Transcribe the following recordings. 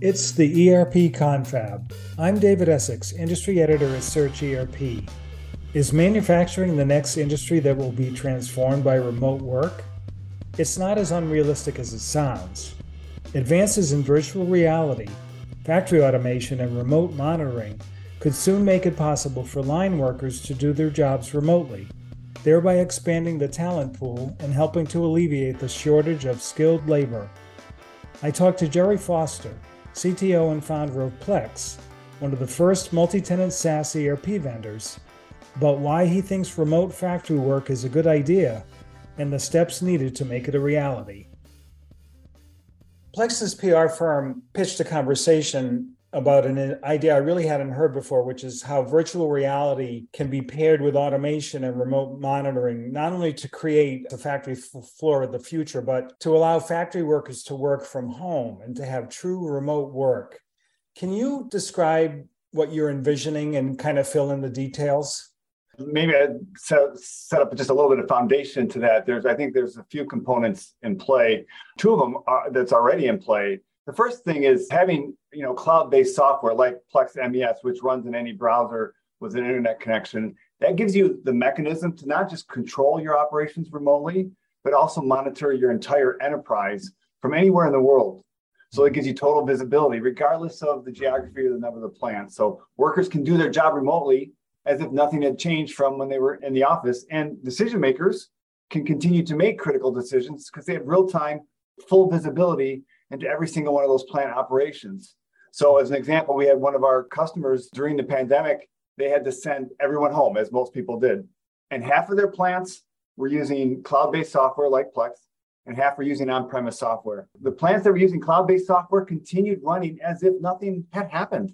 It's the ERP Confab. I'm David Essex, industry editor at Search ERP. Is manufacturing the next industry that will be transformed by remote work? It's not as unrealistic as it sounds. Advances in virtual reality, factory automation, and remote monitoring could soon make it possible for line workers to do their jobs remotely, thereby expanding the talent pool and helping to alleviate the shortage of skilled labor. I talked to Jerry Foster, CTO and founder of Plex, one of the first multi tenant SaaS ERP vendors, about why he thinks remote factory work is a good idea and the steps needed to make it a reality. Plex's PR firm pitched a conversation about an idea I really hadn't heard before, which is how virtual reality can be paired with automation and remote monitoring, not only to create the factory floor of the future, but to allow factory workers to work from home and to have true remote work. Can you describe what you're envisioning and kind of fill in the details? Maybe I set, set up just a little bit of foundation to that. There's, I think, there's a few components in play. Two of them are, that's already in play the first thing is having you know cloud-based software like Plex MES, which runs in any browser with an internet connection. That gives you the mechanism to not just control your operations remotely, but also monitor your entire enterprise from anywhere in the world. So it gives you total visibility, regardless of the geography or the number of the plant. So workers can do their job remotely as if nothing had changed from when they were in the office. And decision makers can continue to make critical decisions because they have real time, full visibility into every single one of those plant operations. So, as an example, we had one of our customers during the pandemic, they had to send everyone home, as most people did. And half of their plants were using cloud based software like Plex, and half were using on premise software. The plants that were using cloud based software continued running as if nothing had happened.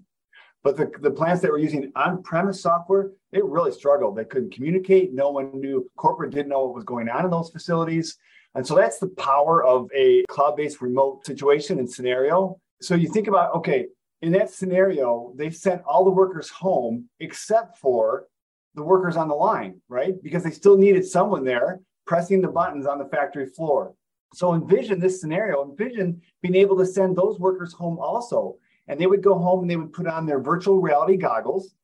But the, the plants that were using on premise software, they really struggled. They couldn't communicate. No one knew, corporate didn't know what was going on in those facilities. And so that's the power of a cloud based remote situation and scenario. So you think about, okay, in that scenario, they sent all the workers home except for the workers on the line, right? Because they still needed someone there pressing the buttons on the factory floor. So envision this scenario, envision being able to send those workers home also. And they would go home and they would put on their virtual reality goggles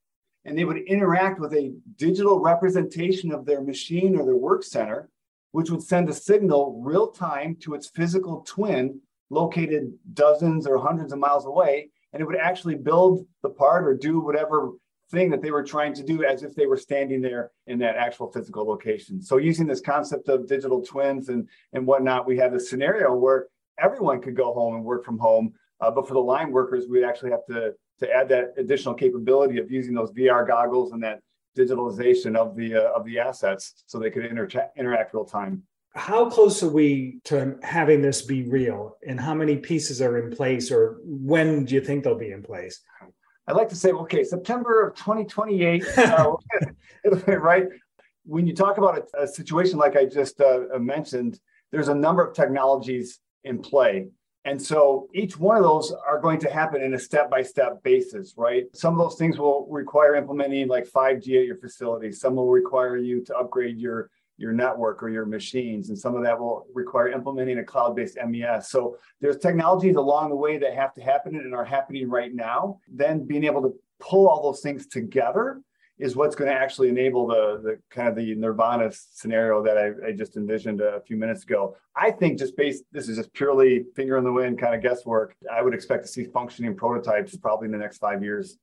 and they would interact with a digital representation of their machine or their work center which would send a signal real time to its physical twin located dozens or hundreds of miles away. And it would actually build the part or do whatever thing that they were trying to do as if they were standing there in that actual physical location. So using this concept of digital twins and, and whatnot, we had a scenario where everyone could go home and work from home. Uh, but for the line workers, we'd actually have to, to add that additional capability of using those VR goggles and that digitalization of the uh, of the assets so they could inter- interact real time. How close are we to having this be real, and how many pieces are in place, or when do you think they'll be in place? I'd like to say, okay, September of 2028, uh, right? When you talk about a, a situation like I just uh, mentioned, there's a number of technologies in play and so each one of those are going to happen in a step by step basis, right? Some of those things will require implementing like 5G at your facility. Some will require you to upgrade your, your network or your machines. And some of that will require implementing a cloud based MES. So there's technologies along the way that have to happen and are happening right now. Then being able to pull all those things together is what's going to actually enable the, the kind of the nirvana scenario that I, I, just envisioned a few minutes ago. I think just based, this is just purely finger in the wind kind of guesswork. I would expect to see functioning prototypes probably in the next five years.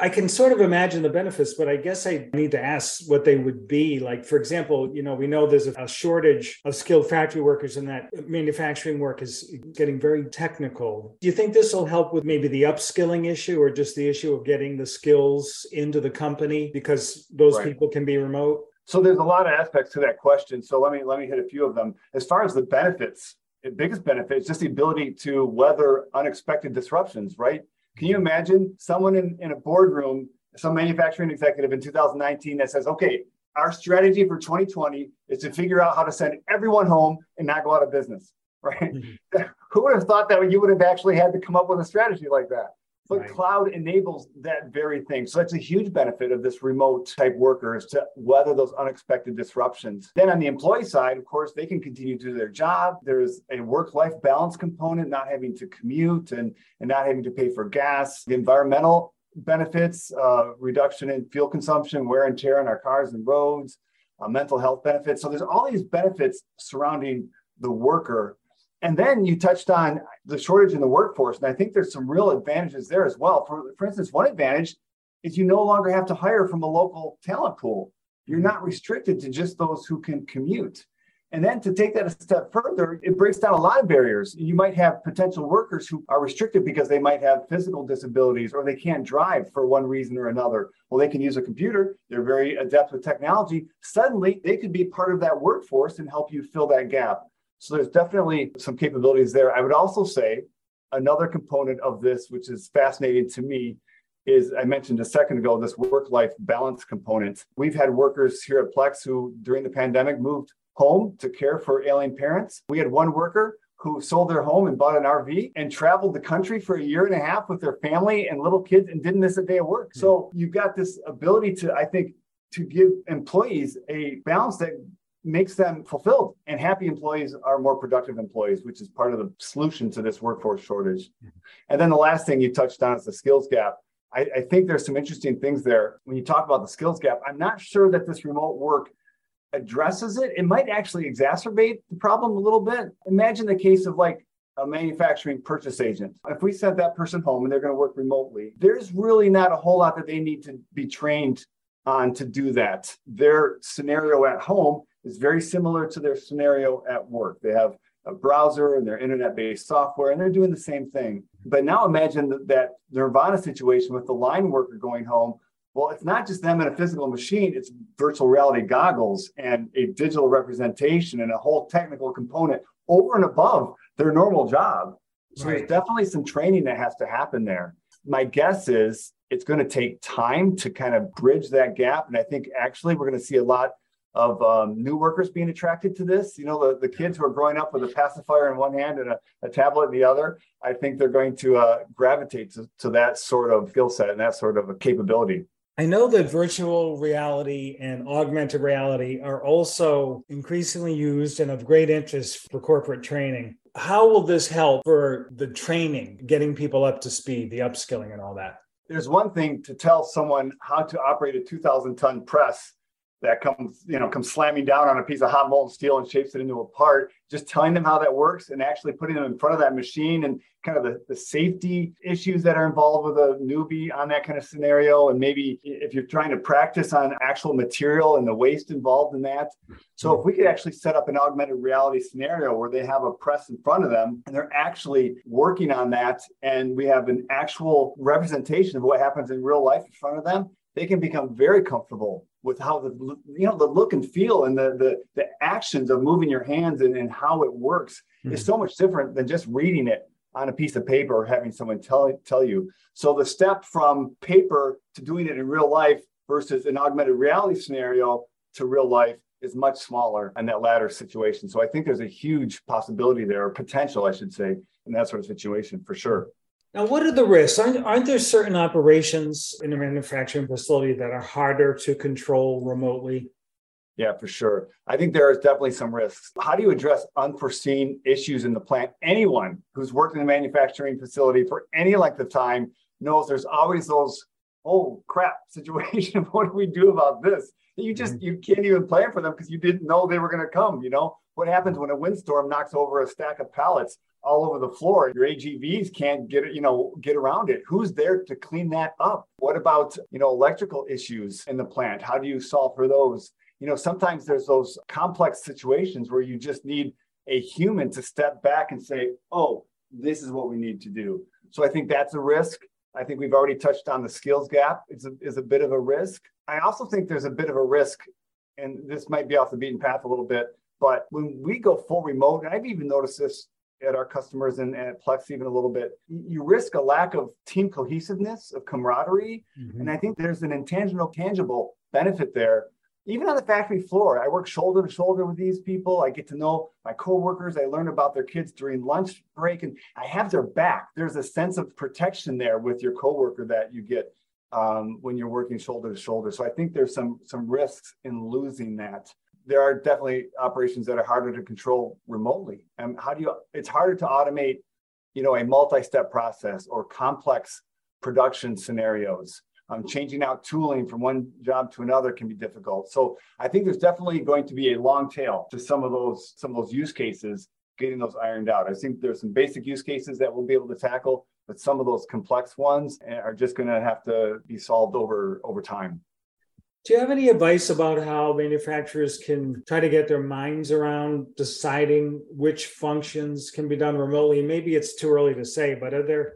I can sort of imagine the benefits, but I guess I need to ask what they would be. Like, for example, you know, we know there's a shortage of skilled factory workers and that manufacturing work is getting very technical. Do you think this will help with maybe the upskilling issue or just the issue of getting the skills into the company because those right. people can be remote? So there's a lot of aspects to that question. So let me let me hit a few of them. As far as the benefits, the biggest benefit is just the ability to weather unexpected disruptions, right? Can you imagine someone in, in a boardroom, some manufacturing executive in 2019 that says, okay, our strategy for 2020 is to figure out how to send everyone home and not go out of business, right? Mm-hmm. Who would have thought that you would have actually had to come up with a strategy like that? But right. cloud enables that very thing. So that's a huge benefit of this remote type workers to weather those unexpected disruptions. Then on the employee side, of course, they can continue to do their job. There's a work-life balance component, not having to commute and, and not having to pay for gas. The environmental benefits, uh, reduction in fuel consumption, wear and tear on our cars and roads, uh, mental health benefits. So there's all these benefits surrounding the worker. And then you touched on the shortage in the workforce. And I think there's some real advantages there as well. For, for instance, one advantage is you no longer have to hire from a local talent pool. You're not restricted to just those who can commute. And then to take that a step further, it breaks down a lot of barriers. You might have potential workers who are restricted because they might have physical disabilities or they can't drive for one reason or another. Well, they can use a computer, they're very adept with technology. Suddenly, they could be part of that workforce and help you fill that gap. So there's definitely some capabilities there. I would also say another component of this, which is fascinating to me, is I mentioned a second ago this work life balance component. We've had workers here at Plex who, during the pandemic, moved home to care for ailing parents. We had one worker who sold their home and bought an RV and traveled the country for a year and a half with their family and little kids and didn't miss a day of work. Hmm. So you've got this ability to, I think, to give employees a balance that makes them fulfilled and happy employees are more productive employees which is part of the solution to this workforce shortage mm-hmm. and then the last thing you touched on is the skills gap I, I, think there's some interesting things there when you talk about the skills gap i'm not sure that this remote work addresses it, it might actually exacerbate the problem a little bit. Imagine the case of like a manufacturing purchase agent. If we sent that person home and they're going to work remotely, there's really not a whole lot that they need to be trained on to do that. Their scenario at home is very similar to their scenario at work. They have a browser and their internet based software, and they're doing the same thing. But now imagine that, that Nirvana situation with the line worker going home well, it's not just them in a physical machine, it's virtual reality goggles and a digital representation and a whole technical component over and above their normal job. So right. there's definitely some training that has to happen there. My guess is it's going to take time to kind of bridge that gap. And I think actually we're going to see a lot of um, new workers being attracted to this. You know, the, the kids who are growing up with a pacifier in one hand and a, a tablet in the other, I think they're going to uh, gravitate to, to that sort of skill set and that sort of a capability. I know that virtual reality and augmented reality are also increasingly used and of great interest for corporate training. How will this help for the training, getting people up to speed, the upskilling, and all that? There's one thing to tell someone how to operate a 2,000 ton press that comes, you know, comes slamming down on a piece of hot molten steel and shapes it into a part. Just telling them how that works and actually putting them in front of that machine and kind of the, the safety issues that are involved with a newbie on that kind of scenario. And maybe if you're trying to practice on actual material and the waste involved in that. So if we could actually set up an augmented reality scenario where they have a press in front of them and they're actually working on that and we have an actual representation of what happens in real life in front of them, they can become very comfortable with how the you know the look and feel and the the, the actions of moving your hands and, and how it works mm-hmm. is so much different than just reading it on a piece of paper or having someone tell tell you. So the step from paper to doing it in real life versus an augmented reality scenario to real life is much smaller in that latter situation. So I think there's a huge possibility there, or potential, I should say, in that sort of situation for sure. Now, what are the risks? Aren't, aren't, there certain operations in a manufacturing facility that are harder to control remotely? Yeah, for sure. I think there is definitely some risks. How do you address unforeseen issues in the plant? Anyone who's worked in a manufacturing facility for any length of time knows there's always those oh crap situation. what do we do about this? You just mm-hmm. you can't even plan for them because you didn't know they were going to come. You know what happens when a windstorm knocks over a stack of pallets? all over the floor. Your AGVs can't get it, you know, get around it. Who's there to clean that up? What about, you know, electrical issues in the plant? How do you solve for those? You know, sometimes there's those complex situations where you just need a human to step back and say, "Oh, this is what we need to do." So I think that's a risk. I think we've already touched on the skills gap is a, is a bit of a risk. I also think there's a bit of a risk, and this might be off the beaten path a little bit, but when we go full remote, and I've even noticed this at our customers and, at Plex even a little bit, you risk a lack of team cohesiveness, of camaraderie. Mm-hmm. And I think there's an intangible, tangible benefit there. even on the factory floor, I work shoulder to shoulder with these people. I get to know my coworkers. I learn about their kids during lunch break, and I have their back. There's a sense of protection there with your coworker that you get um, when you're working shoulder to shoulder. So I think there's some some risks in losing that. There are definitely operations that are harder to control remotely. And how do you? It's harder to automate, you know, a multi-step process or complex production scenarios um, changing out tooling from one job to another can be difficult. So I think there's definitely going to be a long tail to some of those some of those use cases getting those ironed out. I think there's some basic use cases that we'll be able to tackle, but some of those complex ones are just going to have to be solved over over time. Do you have any advice about how manufacturers can try to get their minds around deciding which functions can be done remotely? Maybe it's too early to say, but are there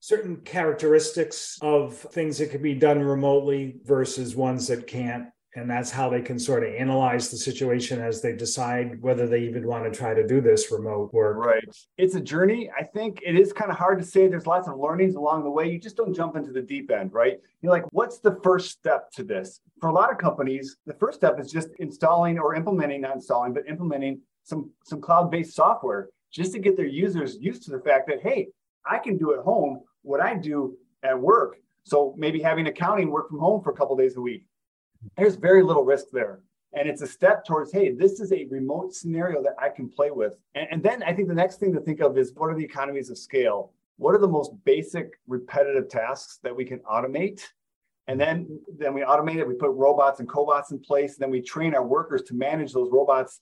certain characteristics of things that can be done remotely versus ones that can't and that's how they can sort of analyze the situation as they decide whether they even want to try to do this remote work. Right. It's a journey. I think it is kind of hard to say. There's lots of learnings along the way. You just don't jump into the deep end, right? You're like, what's the first step to this? For a lot of companies, the first step is just installing or implementing, not installing, but implementing some some cloud-based software just to get their users used to the fact that hey, I can do at home what I do at work. So maybe having accounting work from home for a couple days a week. There's very little risk there. And it's a step towards, hey, this is a remote scenario that I can play with. And, and then I think the next thing to think of is what are the economies of scale? What are the most basic repetitive tasks that we can automate? And then, then we automate it, we put robots and cobots in place, and then we train our workers to manage those robots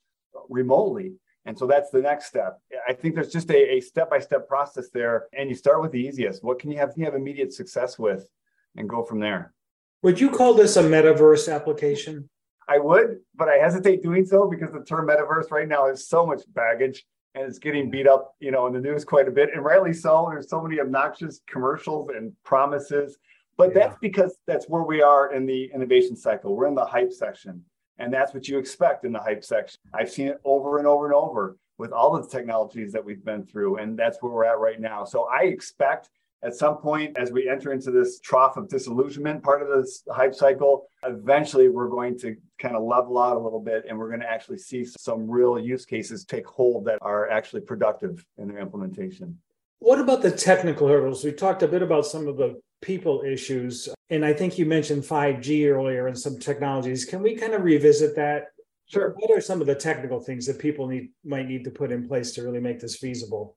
remotely. And so that's the next step. I think there's just a, step by step process there. And you start with the easiest. What can you have, can you have immediate success with and go from there? Would you call this a metaverse application? I would, but I hesitate doing so because the term metaverse right now is so much baggage and it's getting beat up, you know, in the news quite a bit. And rightly so. There's so many obnoxious commercials and promises. But yeah. that's because that's where we are in the innovation cycle. We're in the hype section. And that's what you expect in the hype section. I've seen it over and over and over with all the technologies that we've been through. And that's where we're at right now. So I expect at some point, as we enter into this trough of disillusionment part of this hype cycle, eventually we're going to kind of level out a little bit and we're going to actually see some real use cases take hold that are actually productive in their implementation. What about the technical hurdles? We talked a bit about some of the people issues. And I think you mentioned 5G earlier and some technologies. Can we kind of revisit that? Sure. What are some of the technical things that people need might need to put in place to really make this feasible?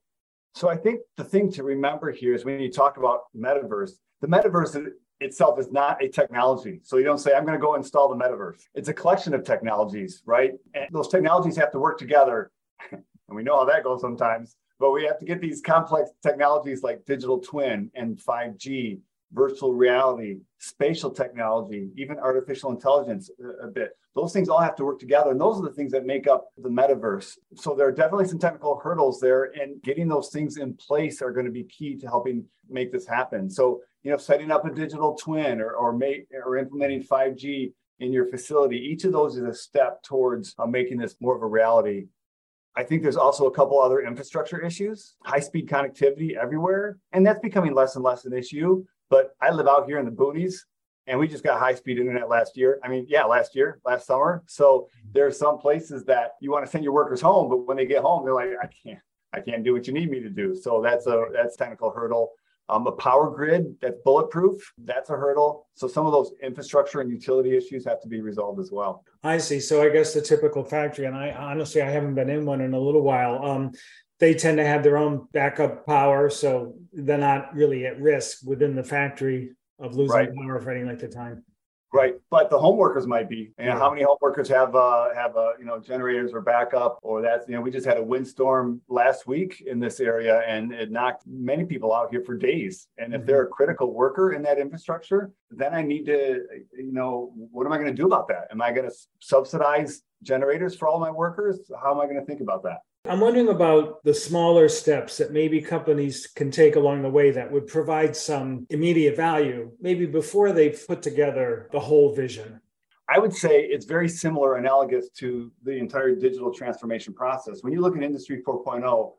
So I think the thing to remember here is when you talk about metaverse, the metaverse itself is not a technology. So you don't say, I'm going to go install the metaverse. It's a collection of technologies, right? And those technologies have to work together. and we know how that goes sometimes. But we have to get these complex technologies like digital twin and 5G virtual reality, spatial technology, even artificial intelligence a, a, bit. Those things all have to work together. And those are the things that make up the metaverse. So there are definitely some technical hurdles there. And getting those things in place are going to be key to helping make this happen. So, you know, setting up a digital twin or, or, make, or implementing 5G in your facility, each of those is a step towards uh, making this more of a reality. I think there's also a couple other infrastructure issues, high speed connectivity everywhere. And that's becoming less and less an issue. But I live out here in the boonies and we just got high speed internet last year. I mean, yeah, last year, last summer. So there are some places that you want to send your workers home, but when they get home, they're like, I can't, I can't do what you need me to do. So that's a that's technical hurdle. Um, a power grid that's bulletproof, that's a hurdle. So some of those infrastructure and utility issues have to be resolved as well. I see. So I guess the typical factory, and I honestly I haven't been in one in a little while. Um, they tend to have their own backup power, so they're not really at risk within the factory of losing right. power for any length of time. Right, but the home workers might be. And yeah. how many home workers have uh, have uh, you know generators or backup or that's you know we just had a windstorm last week in this area and it knocked many people out here for days. And if mm-hmm. they're a critical worker in that infrastructure, then I need to you know what am I going to do about that? Am I going to subsidize generators for all my workers? How am I going to think about that? I'm wondering about the smaller steps that maybe companies can take along the way that would provide some immediate value, maybe before they've put together the whole vision. I would say it's very similar, analogous to the entire digital transformation process. When you look at Industry 4.0,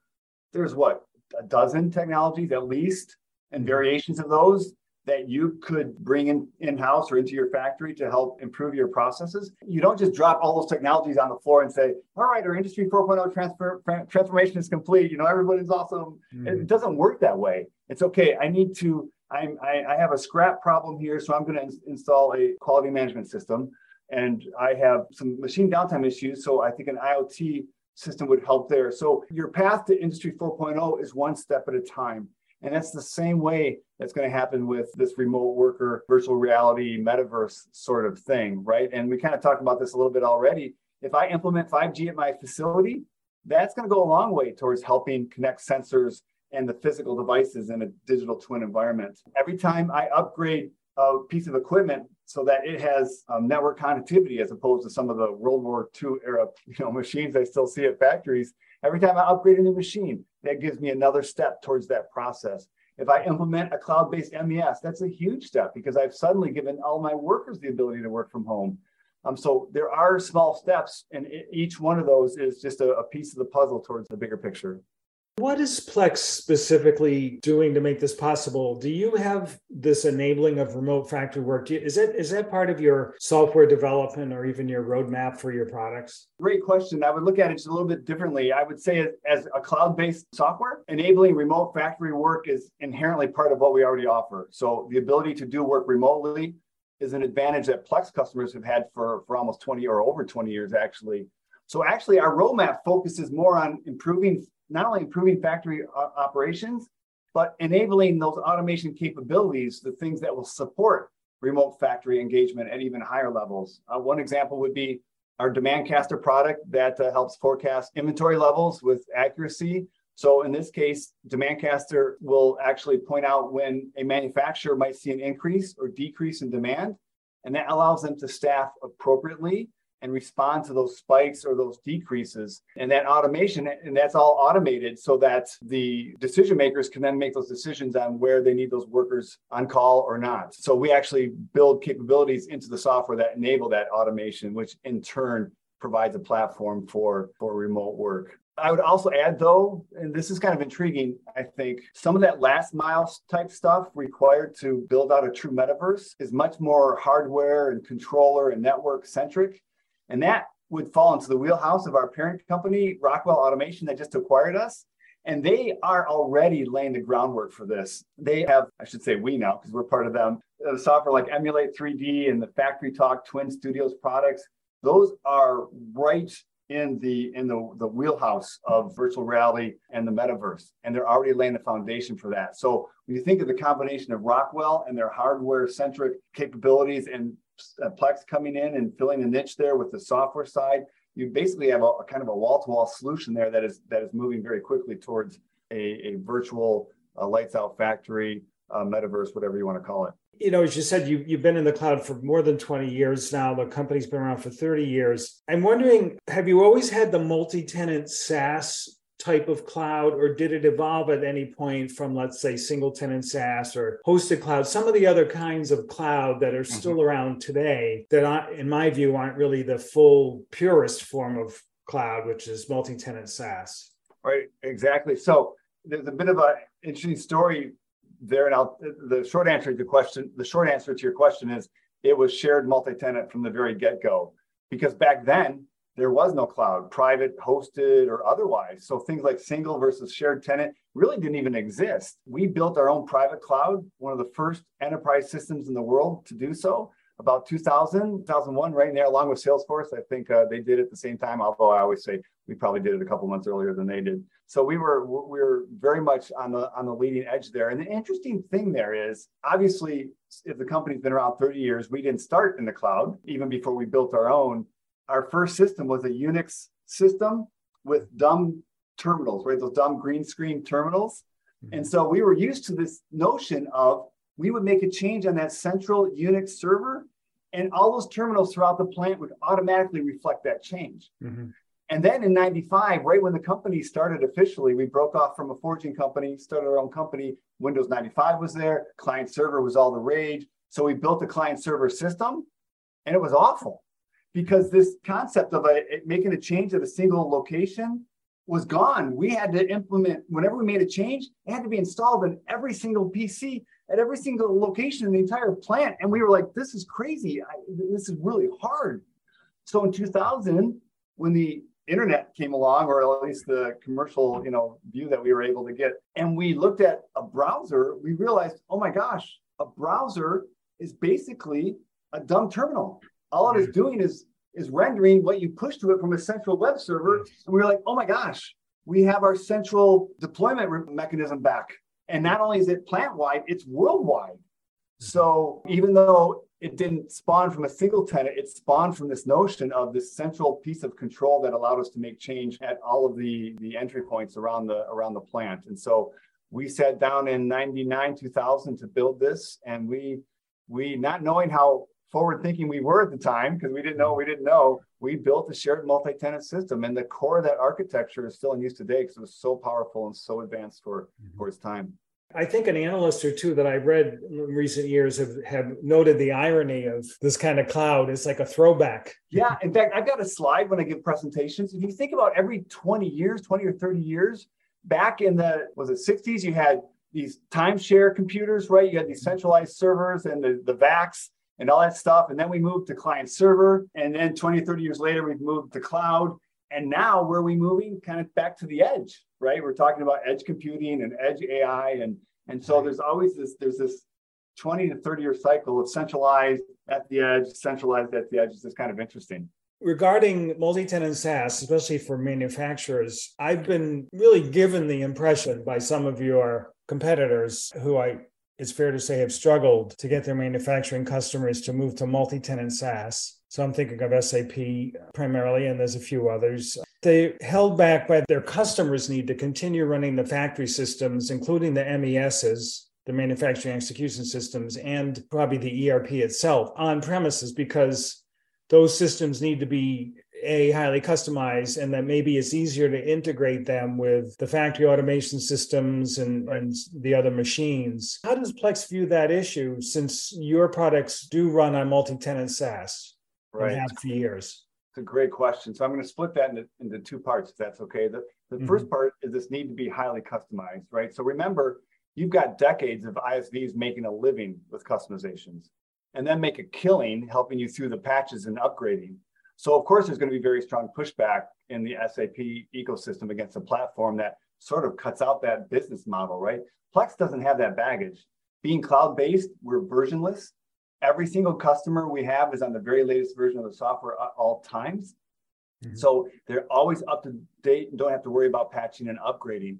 there's what, a dozen technologies at least, and variations of those. That you could bring in in-house or into your factory to help improve your processes. You don't just drop all those technologies on the floor and say, all right, our industry 4.0 transfer, transformation is complete. You know, everybody's awesome. Mm. It doesn't work that way. It's okay. I need to, I'm, I, I have a scrap problem here, so I'm going to install a quality management system. And I have some machine downtime issues. So I think an IoT system would help there. So your path to industry 4.0 is one step at a time. And that's the same way that's going to happen with this remote worker, virtual reality, metaverse sort of thing, right? And we kind of talked about this a little bit already. If I implement 5G at my facility, that's going to go a long way towards helping connect sensors and the physical devices in a digital twin environment. Every time I upgrade a piece of equipment so that it has um, network connectivity as opposed to some of the World War II era you know, machines I still see at factories, Every time I upgrade a new machine, that gives me another step towards that process. If I implement a cloud based MES, that's a huge step because I've suddenly given all my workers the ability to work from home. Um, so there are small steps, and each one of those is just a, a piece of the puzzle towards the bigger picture. What is Plex specifically doing to make this possible? Do you have this enabling of remote factory work? You, is that is that part of your software development or even your roadmap for your products? Great question. I would look at it just a little bit differently. I would say as a cloud-based software, enabling remote factory work is inherently part of what we already offer. So the ability to do work remotely is an advantage that Plex customers have had for, for almost 20 or over 20 years actually. So actually our roadmap focuses more on improving not only improving factory operations, but enabling those automation capabilities, the things that will support remote factory engagement at even higher levels. Uh, one example would be our Demandcaster product that uh, helps forecast inventory levels with accuracy. So in this case, Demandcaster will actually point out when a manufacturer might see an increase or decrease in demand, and that allows them to staff appropriately and respond to those spikes or those decreases. And that automation, and that's all automated so that the decision makers can then make those decisions on where they need those workers on call or not. So we actually build capabilities into the software that enable that automation, which in turn provides a platform for, for remote work. I would also add, though, and this is kind of intriguing, I think, some of that last mile type stuff required to build out a true metaverse is much more hardware and controller and network centric. And that would fall into the wheelhouse of our parent company, Rockwell Automation, that just acquired us. And they are already laying the groundwork for this. They have, I should say, we now, because we're part of them, the software like Emulate 3D and the Factory Talk Twin Studios products. Those are right in the in the, the wheelhouse of virtual reality and the metaverse and they're already laying the foundation for that so when you think of the combination of rockwell and their hardware centric capabilities and uh, Plex coming in and filling a niche there with the software side, you basically have a, a kind of a wall-to-wall solution there that is that is moving very quickly towards a, a virtual uh, lights out factory, uh, metaverse, whatever you want to call it. You know, as you said, you, you've been in the cloud for more than 20 years now. The company's been around for 30 years. I'm wondering, have you always had the multi-tenant SaaS type of cloud, or did it evolve at any point from, let's say, single tenant SaaS or hosted cloud, some of the other kinds of cloud that are mm-hmm. still around today that, I, in my view, aren't really the full purest form of cloud, which is multi tenant SaaS? Right, exactly. So there's a bit of an interesting story there, and I'll, the short answer to the question, the short answer to your question is it was shared multi-tenant from the very get-go because back then there was no cloud, private, hosted, or otherwise. So things like single versus shared tenant really didn't even exist. We built our own private cloud, one of the first enterprise systems in the world to do so. About 2000, 2001, right in there, along with Salesforce. I think uh, they did it at the same time, although I always say we probably did it a couple months earlier than they did. So we were we were very much on the on the leading edge there. And the interesting thing there is, obviously, if the company's been around 30 years, we didn't start in the cloud even before we built our own our first system was a Unix system with dumb terminals, right? Those dumb green screen terminals. Mm-hmm. And so we were used to this notion of we would make a change on that central Unix server, and all those terminals throughout the plant would automatically reflect that change. Mm-hmm. And then in 95, right when the company started officially, we broke off from a forging company, started our own company. Windows 95 was there, client server was all the rage. So we built a client server system, and it was awful because this concept of uh, a, making a change at a single location was gone. We had to implement, whenever we made a change, it had to be installed in every single PC at every single location in the entire plant. And we were like, this is crazy. I, this is really hard. So in 2000, when the internet came along, or at least the commercial, you know, view that we were able to get, and we looked at a browser, we realized, oh my gosh, a browser is basically a dumb terminal. All it is doing is is rendering what you push to it from a central web server. And we were like, oh my gosh, we have our central deployment mechanism back. And not only is it plant wide, it's worldwide. Mm-hmm. So even though it didn't spawn from a single tenant, it spawned from this notion of this central piece of control that allowed us to make change at all of the, the entry points around the around the plant. And so we sat down in 99, 2000 to build this. And we we not knowing how forward thinking we were at the time, because we didn't know we didn't know, we built a shared multi-tenant system. And the core of that architecture is still in use today because it was so powerful and so advanced for, mm-hmm. for its time. I think an analyst or two that I've read in recent years have, have noted the irony of this kind of cloud. It's like a throwback. Yeah. In fact, I've got a slide when I give presentations. If you think about every 20 years, 20 or 30 years, back in the, was it 60s, you had these timeshare computers, right? You had these centralized servers and the, the VAX and all that stuff. And then we moved to client server. And then 20, 30 years later, we've moved to cloud. And now where are we moving? Kind of back to the edge, right? We're talking about edge computing and edge AI. And, and so there's always this, there's this 20 to 30 year cycle of centralized at the edge, centralized at the edge. It's just kind of interesting. Regarding multi tenant SaaS, especially for manufacturers, I've been really given the impression by some of your competitors who I it's fair to say have struggled to get their manufacturing customers to move to multi tenant SaaS. So I'm thinking of SAP primarily, and there's a few others. They held back by their customers' need to continue running the factory systems, including the MESs, the manufacturing execution systems, and probably the ERP itself on premises because those systems need to be a highly customized and that maybe it's easier to integrate them with the factory automation systems and, right. and the other machines. How does plex view that issue since your products do run on multi-tenant saas right. and have for years? It's a great question. So i'm going to split that into, into two parts if that's okay. The, the mm-hmm. first part is this need to be highly customized right? So remember you've got decades of isvs making a living with customizations and then make a killing helping you through the patches and upgrading so of course, there's going to be very strong pushback in the SAP ecosystem against a platform that sort of cuts out that business model, right? Plex doesn't have that baggage. Being cloud-based, we're versionless. Every single customer we have is on the very latest version of the software at all times. Mm-hmm. So they're always up to date and don't have to worry about patching and upgrading.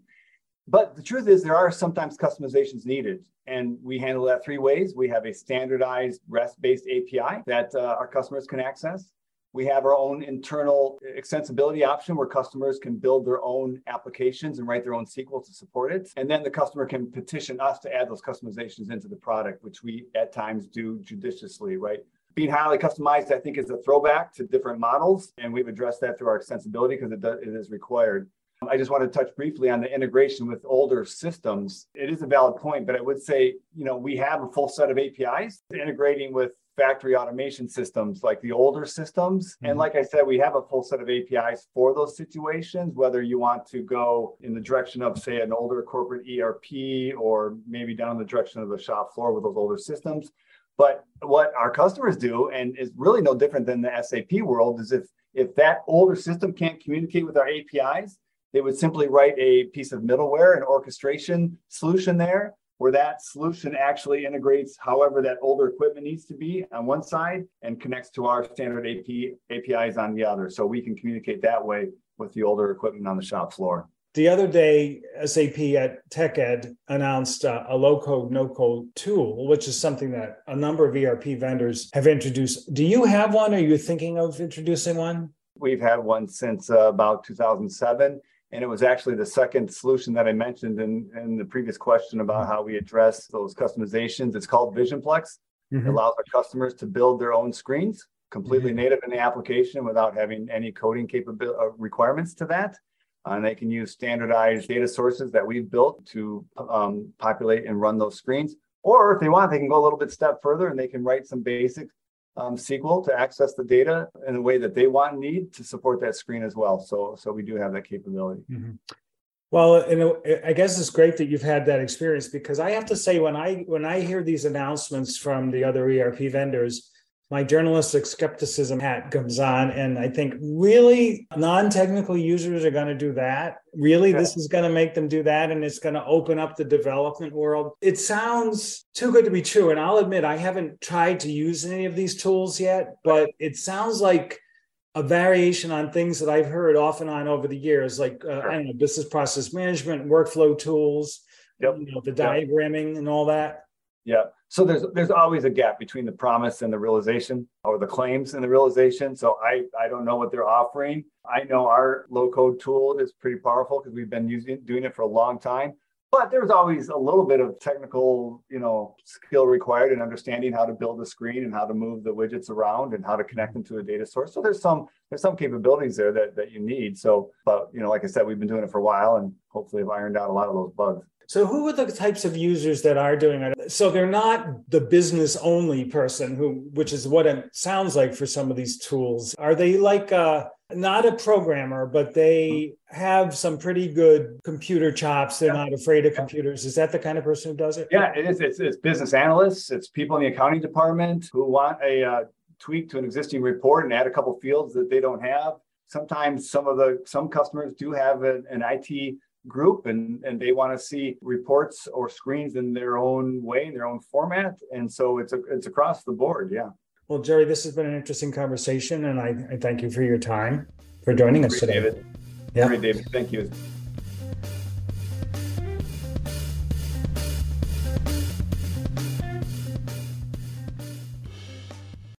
But the truth is, there are sometimes customizations needed, and we handle that three ways. We have a standardized REST based API that uh, our customers can access. We have our own internal extensibility option where customers can build their own applications and write their own SQL to support it. And then the customer can petition us to add those customizations into the product, which we at times do judiciously, right? Being highly customized, I think, is a throwback to different models. And we've addressed that through our extensibility because it, it is required. I just want to touch briefly on the integration with older systems. It is a valid point, but I would say, you know, we have a full set of APIs integrating with factory automation systems like the older systems. Mm-hmm. And like I said, we have a full set of APIs for those situations, whether you want to go in the direction of, say, an older corporate ERP or maybe down the direction of the shop floor with those older systems. But what our customers do, and is really no different than the SAP world, is if if that older system can't communicate with our APIs, they would simply write a piece of middleware, an orchestration solution there where that solution actually integrates however that older equipment needs to be on one side and connects to our standard AP, APIs on the other. So we can communicate that way with the older equipment on the shop floor. The other day, SAP at TechEd announced uh, a low code, no code tool, which is something that a number of ERP vendors have introduced. Do you have one? Are you thinking of introducing one? We've had one since uh, about 2007. And it was actually the second solution that I mentioned in, in the previous question about how we address those customizations. It's called VisionPlex. Mm-hmm. It allows our customers to build their own screens completely mm-hmm. native in the application without having any coding capability uh, requirements to that. Uh, and they can use standardized data sources that we've built to um, populate and run those screens. Or if they want, they can go a little bit step further and they can write some basic um, SQL to access the data in the way that they want and need to support that screen as well. So, so we do have that capability. Mm-hmm. Well, and I guess it's great that you've had that experience because I have to say when I when I hear these announcements from the other ERP vendors, my journalistic skepticism hat comes on and I think really non-technical users are going to do that. Really yeah. this is going to make them do that and it's going to open up the development world. It sounds too good to be true and I'll admit I haven't tried to use any of these tools yet, but it sounds like a variation on things that I've heard off and on over the years, like uh. I don't know, business process management, workflow tools, yep. you know, the diagramming yep. and all that. Yeah. So there's there's always a gap between the promise and the realization, or the claims and the realization. So I I don't know what they're offering. I know our low code tool is pretty powerful because we've been using doing it for a long time but there's always a little bit of technical you know skill required in understanding how to build a screen and how to move the widgets around and how to connect them to a data source so there's some there's some capabilities there that, that you need so but you know like i said we've been doing it for a while and hopefully have ironed out a lot of those bugs so who are the types of users that are doing it? So they're not the business only person who, which is what it sounds like for some of these tools. Are they like uh, not a programmer, but they have some pretty good computer chops. They're yeah. not afraid of computers. Is that the kind of person who does it? Yeah, it is. It's, it's business analysts. It's people in the accounting department who want a uh, tweak to an existing report and add a couple fields that they don't have. Sometimes some of the some customers do have an, an IT group and, and they want to see reports or screens in their own way, in their own format. And so it's a, it's across the board. Yeah. Well, Jerry, this has been an interesting conversation, and I, I thank you for your time for joining us today. David. Yeah. Great, David. Thank you.